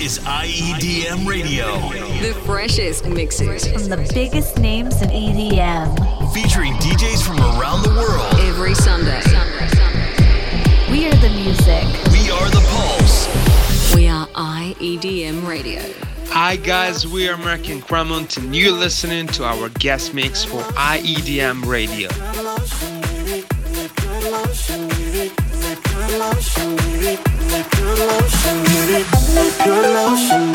is IEDM Radio. The freshest mixes from the biggest names in EDM. Featuring DJs from around the world. Every Sunday. We are the music. We are the pulse. We are IEDM Radio. Hi guys, we are Merk and Kremont and you're listening to our guest mix for IEDM Radio. Golden ocean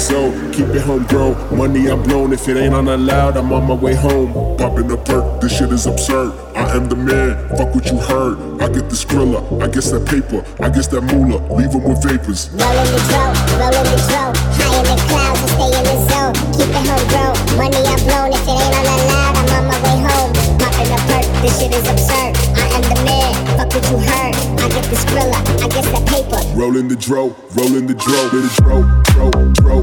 in zone. Keep it homegrown. Money I'm blown. If it ain't on loud, I'm on my way home. Popping a perk, this shit is absurd. I am the man, fuck what you heard. I get the skrilla, I guess that paper, I guess that moolah. leave Leave 'em with vapors. Rolling the dro, rolling the dro. High in the clouds, I stay in the zone. Keep it homegrown. Money I'm blown. If it ain't on loud, I'm on my way home. Popping a perk, this shit is absurd. I am the man, fuck what you heard. I get the skrilla, I guess that paper. Rolling the dro, rolling the dro, with the dro, dro, dro.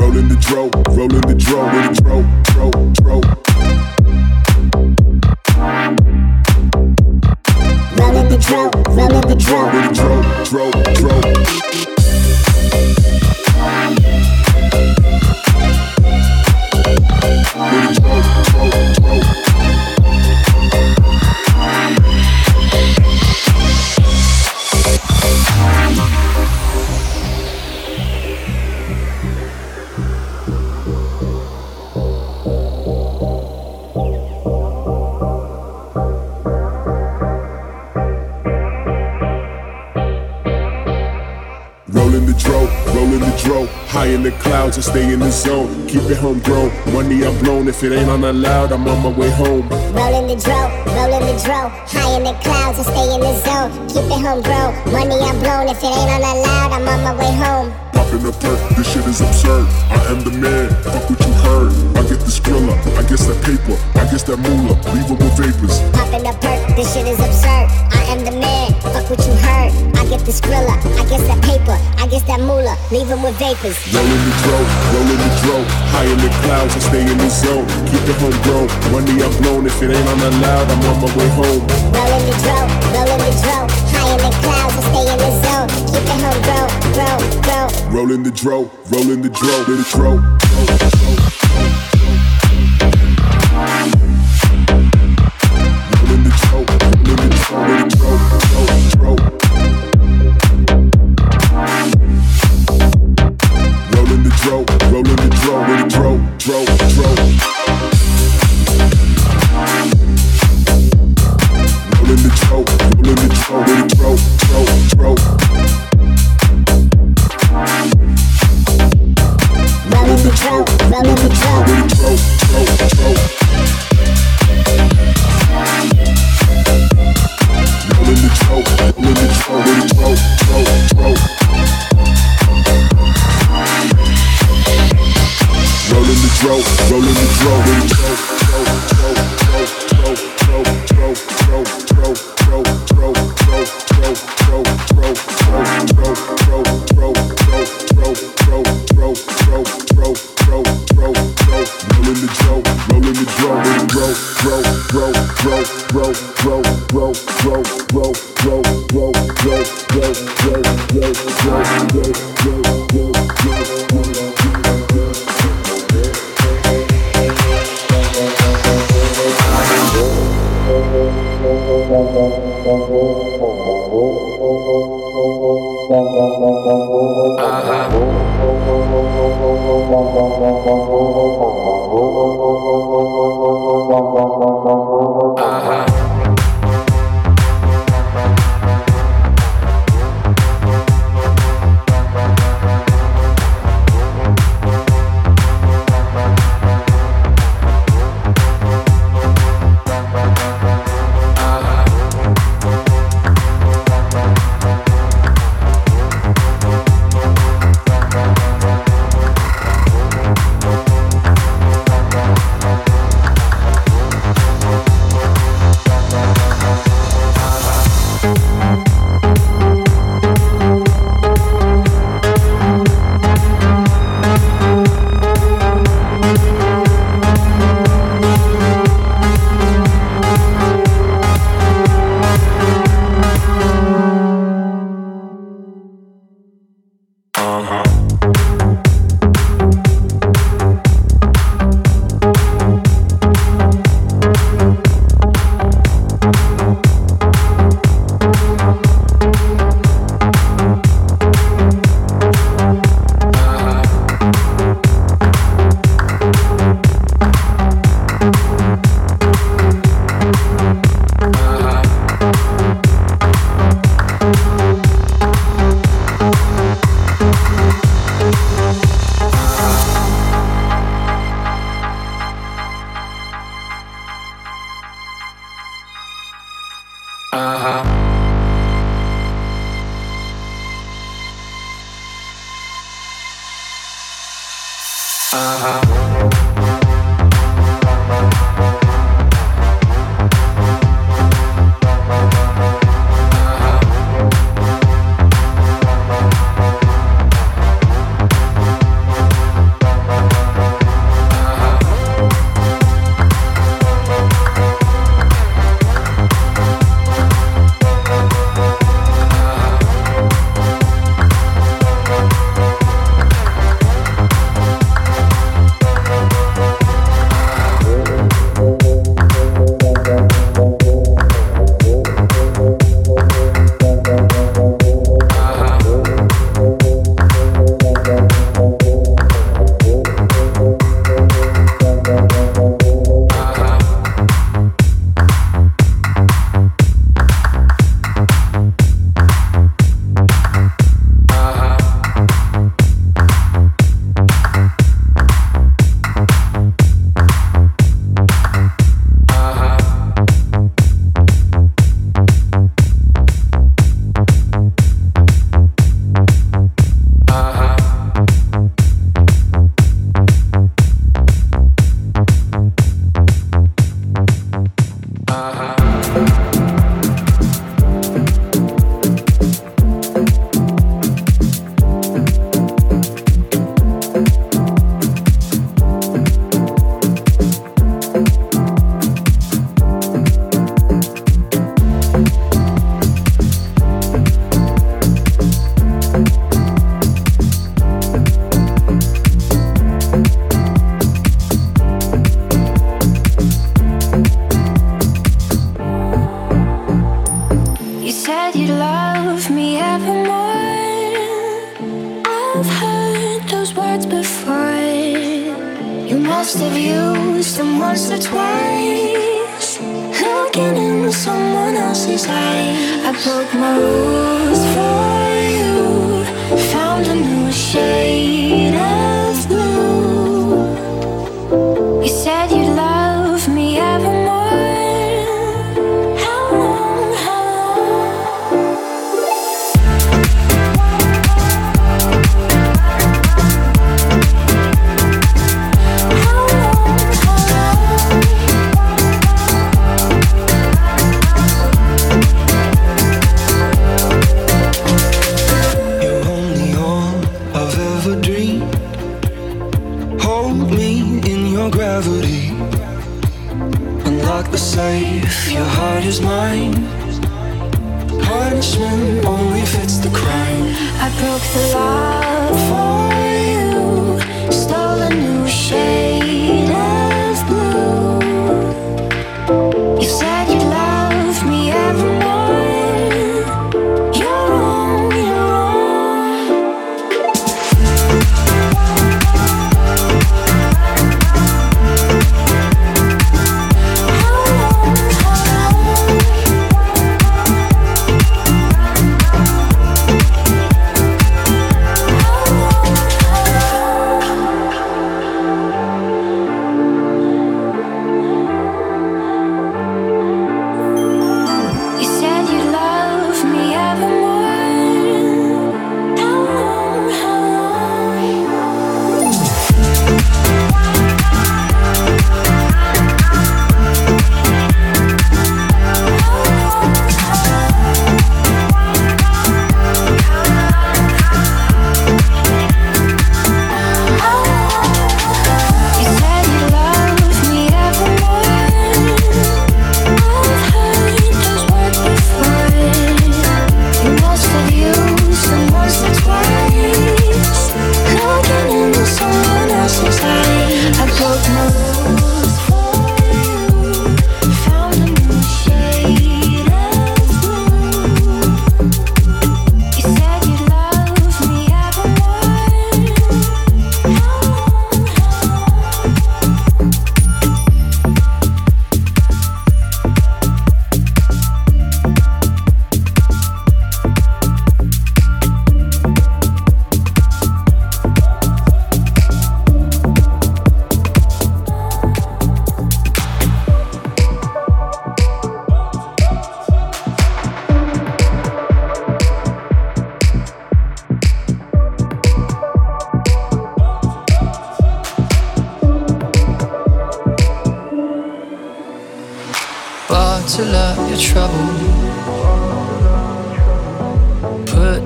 Rolling the dro, rolling the dro, with the dro, dro, dro. Rolling the dro, rolling the dro. With the dro, dro, dro. In the clouds, I stay in the zone. Keep it homegrown. Money I'm blown. If it ain't on the loud, I'm on my way home. Rolling the dro, rolling the dro. High in the clouds, I stay in the zone. Keep it homegrown. Money I'm blown. If it ain't on the loud, I'm on my way home. Popping a perk, this shit is absurd. I am the man, fuck what you heard. I get the skrilla, I guess that paper, I guess that moolah. Leave with vapors. Popping a perk, this shit is absurd. I am the man, fuck what you heard. I get the skrilla, I guess that paper, I guess that moolah. Leave 'em with vapors. Rolling the dro, rolling the dro. High in the clouds, I stay in the zone. Keep it homegrown. Money I'm blown. If it ain't on the loud, I'm on my way home. Rolling the dro, rolling the dro. High in the clouds, I stay in the zone. Keep it homegrown, grow, grow. Rolling the dro, rolling the with the dro.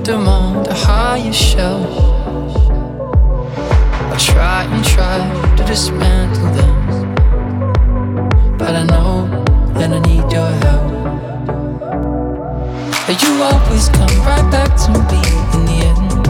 demand a higher shelf. I try and try to dismantle them, but I know that I need your help. But you always come right back to me in the end.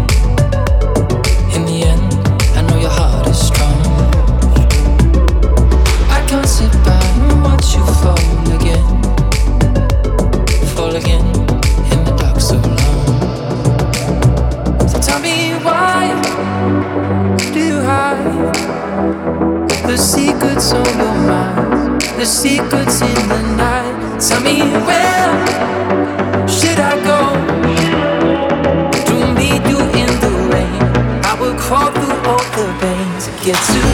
The secrets of your mind, the secrets in the night. Tell me where should I go to meet you in the rain? I will crawl through all the veins to get to.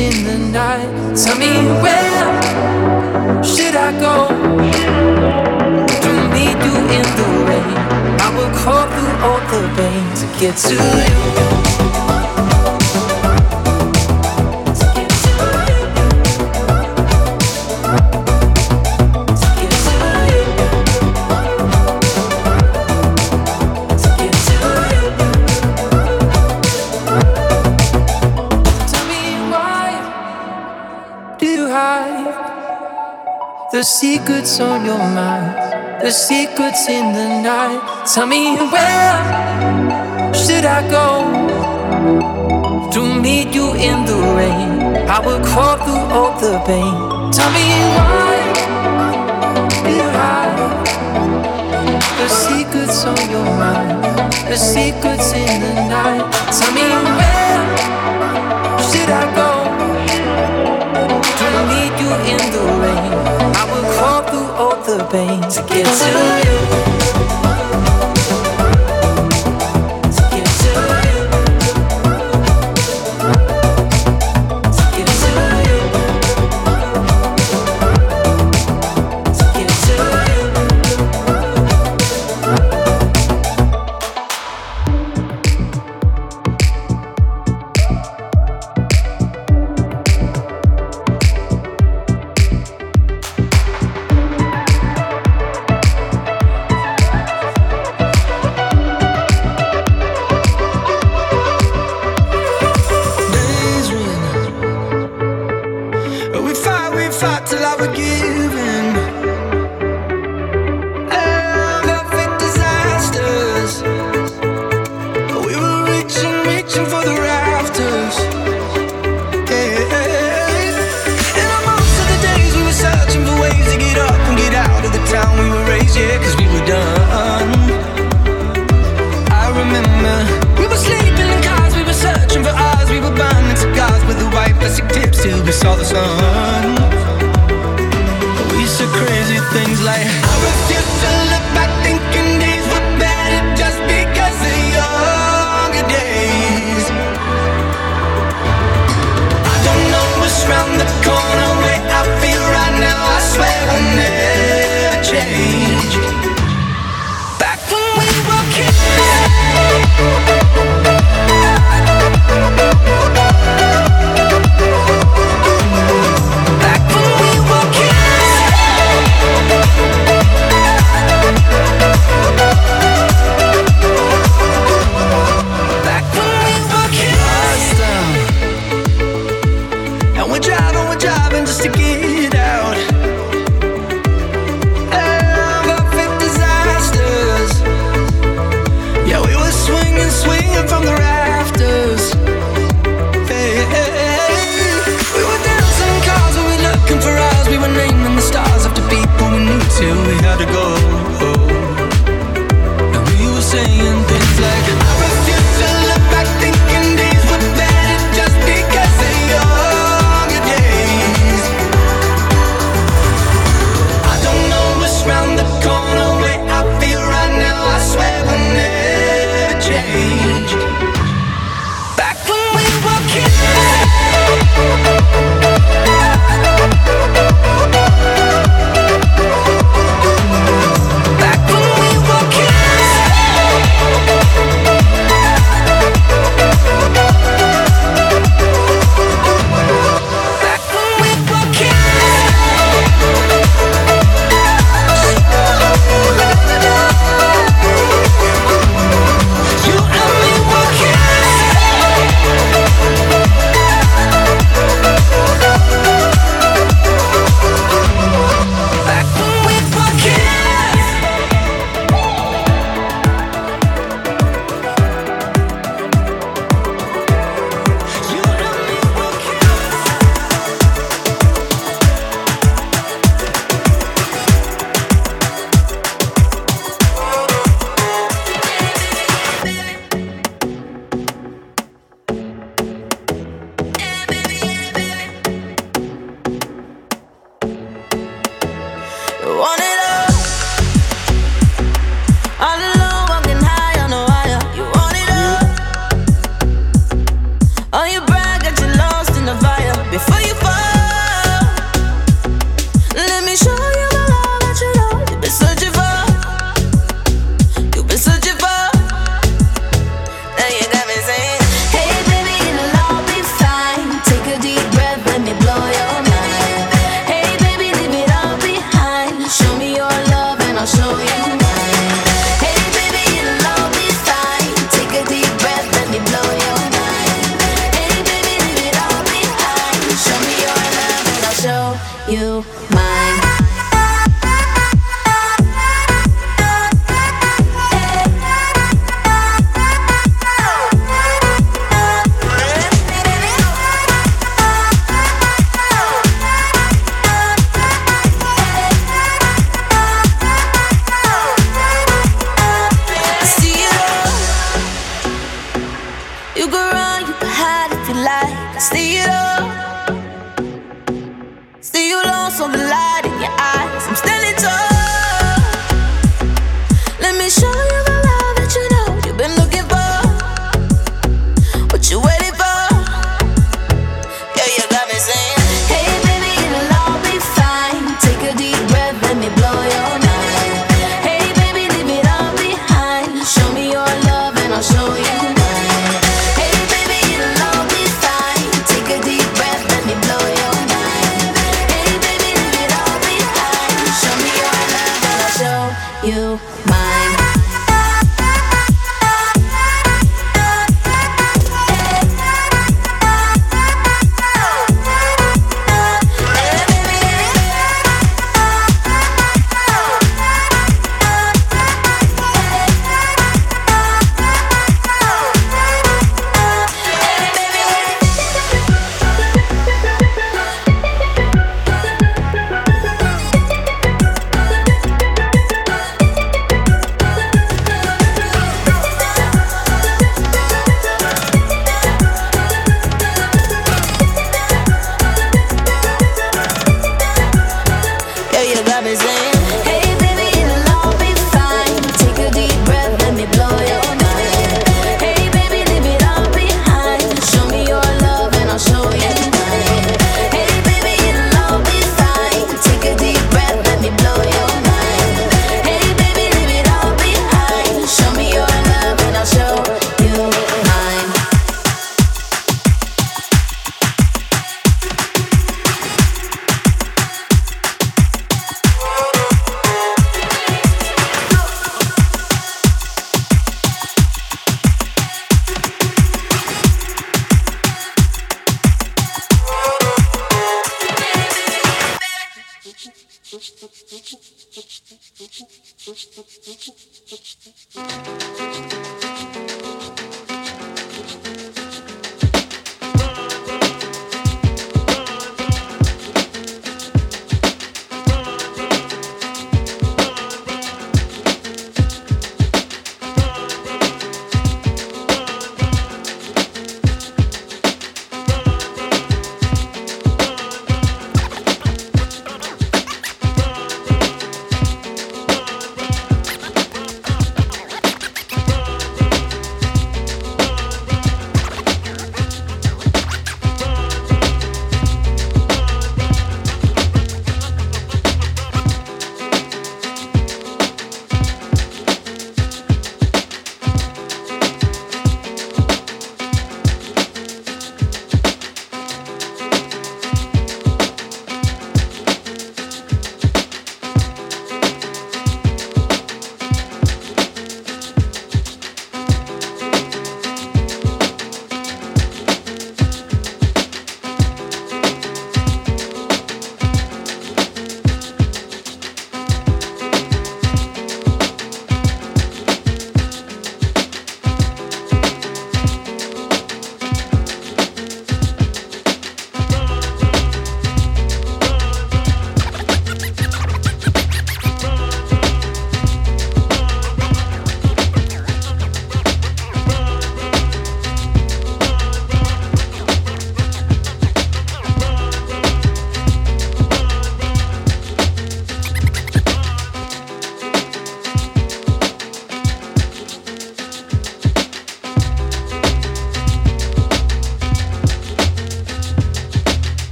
in the night. Tell me where should I go? Don't need you in the rain. I will crawl through all the pain to get to you. secrets on your mind, the secrets in the night. Tell me where should I go to meet you in the rain? I will crawl through all the pain. Tell me why you hide the secrets on your mind, the secrets in the night. Tell me where. The pain to get to you.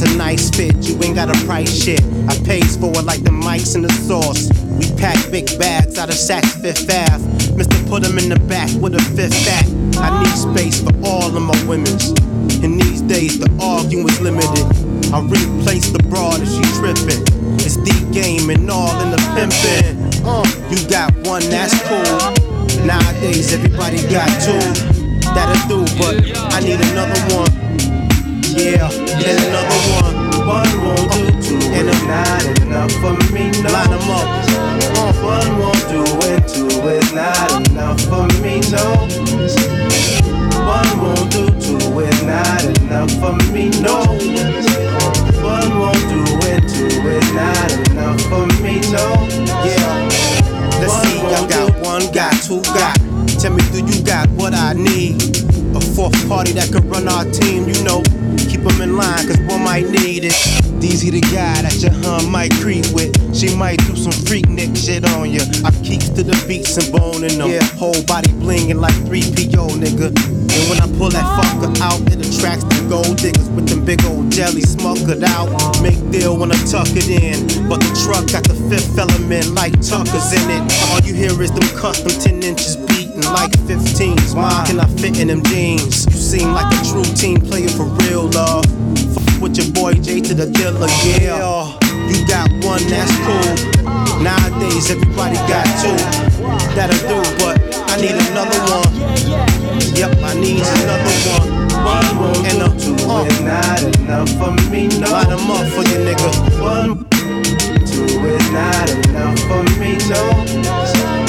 That's a nice fit, you ain't got a price shit. I pays for it like the mics and the sauce. We pack big bags out of Saks Fifth Ave. Mister put them in the back with a fifth back. I need space for all of my women's. In these days, the arguing is limited. I replace the broad if she trippin'. It's the game and all in the pimpin'. Uh, you got one, that's cool. Nowadays, everybody got two. That'll do, but I need another one. Yeah, and another one. One won't do, two and it's not enough for me. No. Line them up. One won't do it, two is not enough for me. No. One won't do, two is not enough for me. No. One won't do it, two is not enough for me. No. Yeah. Let's see, I got one, got two, got. Tell me, do you got what I need? A fourth party that could run our team, you know. Keep line, cause one might need it. DZ the guy that your hun might creep with. She might do some Freaknik shit on ya. I keeps to the beats and boning them. Yeah, whole body blingin' like 3PO, nigga. And when I pull that fucker out, it attracts the gold diggers with them big old jelly smuckered out. Make deal when I tuck it in. But the truck got the fifth element like Tucker's in it. All you hear is them custom 10 inches like 15s. Why can I fit in them jeans? You seem like a true team player for real, love. Fuck with your boy J to the dealer, yeah. You got one, that's cool. Nowadays, everybody got two. That'll do, but I need another one. Yep, I need another one. One won't and a two uh, is not enough for me, no. Line them up for you, nigga. One, two is not enough for me, no.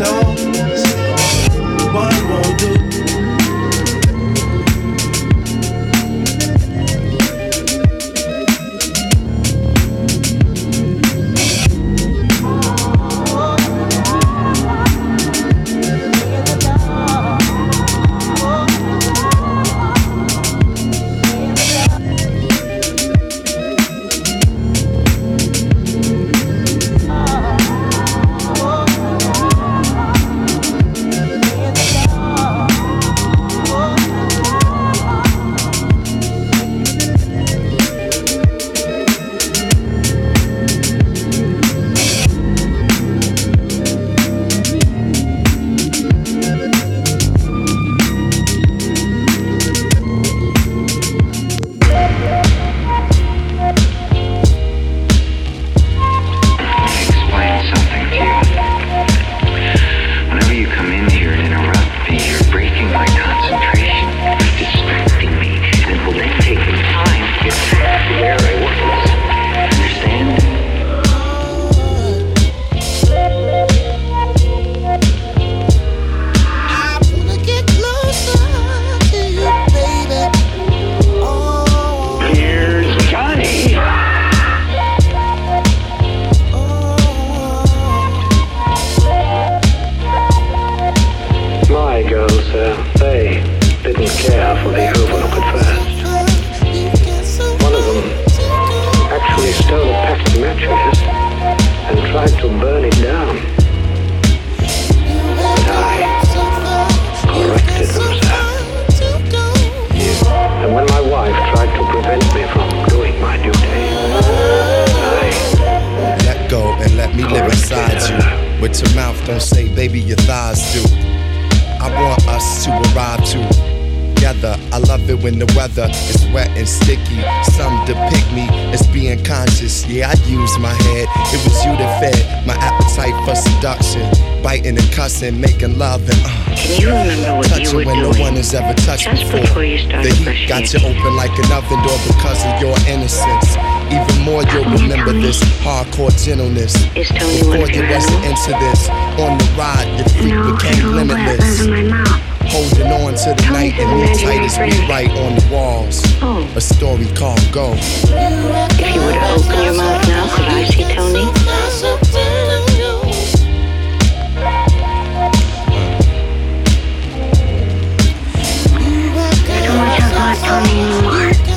Me. One Some depict me as being conscious. Yeah, I use my head. It was you that fed my appetite for seduction. Biting and cussing, making love and uh, Can you remember what you were when doing? no one has ever touched Just before. before you started the heat got you open like an oven door because of your innocence. Even more, you'll remember this hardcore gentleness. Is Tony Before you wasn't into this, on the ride, your freak No, became don't know what limitless. In my mouth. Holding on to the night and me tight as we write on the walls. Oh. A story called Go. If you were to open your mouth now, could I see Tony? I don't want to like Tony anymore.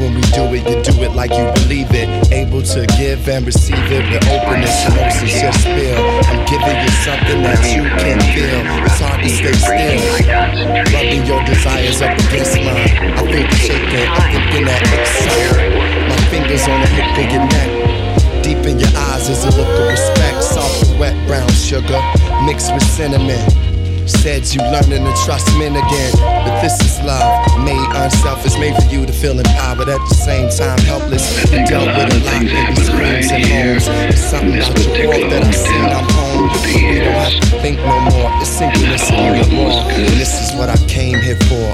When we do it, you do it like you believe it. Able to give and receive it with openness, emotions just feel. I'm giving you something that you can feel. It's hard to stay still. Rubbing your desires up against mine. I think shaking, I'm thinking that excite. My fingers on the hook of your neck. Deep in your eyes is a look of respect. Soft wet brown sugar mixed with cinnamon. Said you learning to trust men again. But this is love, made unselfish, made for you to feel empowered at the same time helpless. You dealt with a lot in these screams and homes. There's something about your walk that I seen, I'm home. You don't have to think no more. It's synchronicity in the wall. And this is what I came here for.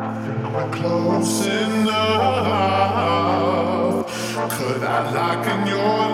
We're close enough. Could I lock in your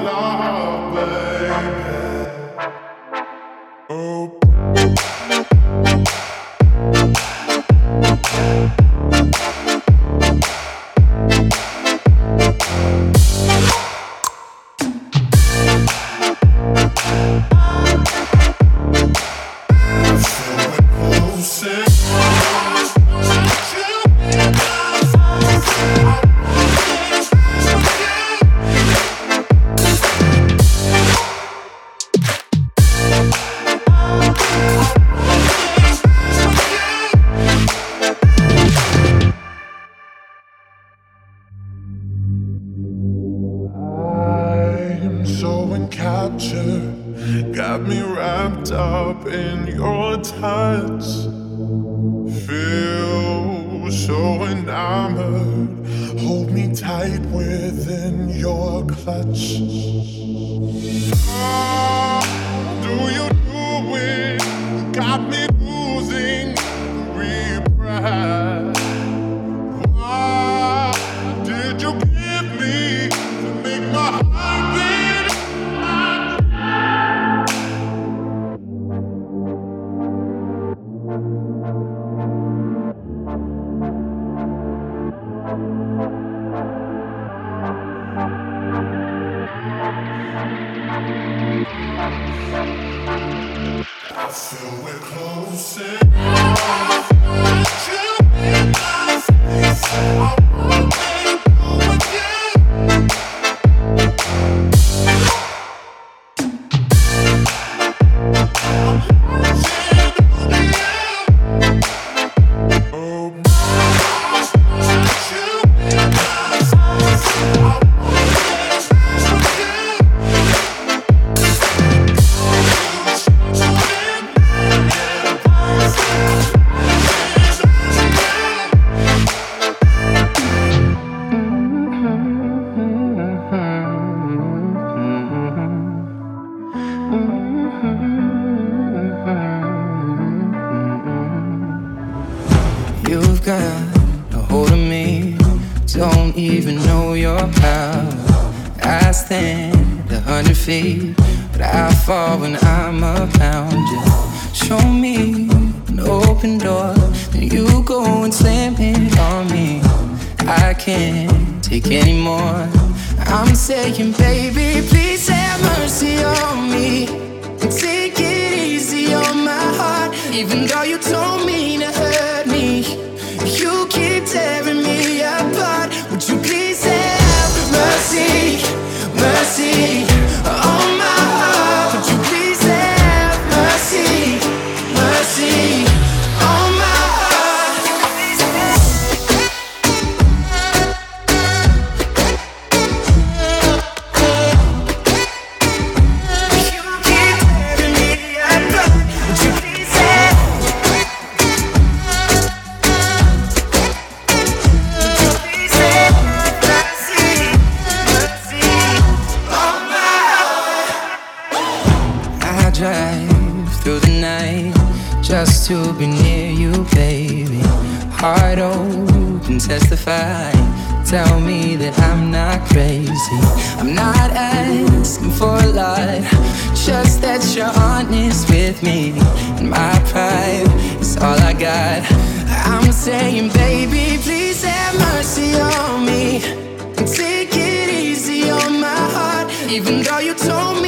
to be near you, baby. Heart oh, you can testify. Tell me that I'm not crazy. I'm not asking for a lot, just that you're honest with me. And my pride is all I got. I'm saying, baby, please have mercy on me. Take it easy on my heart, even though you told me.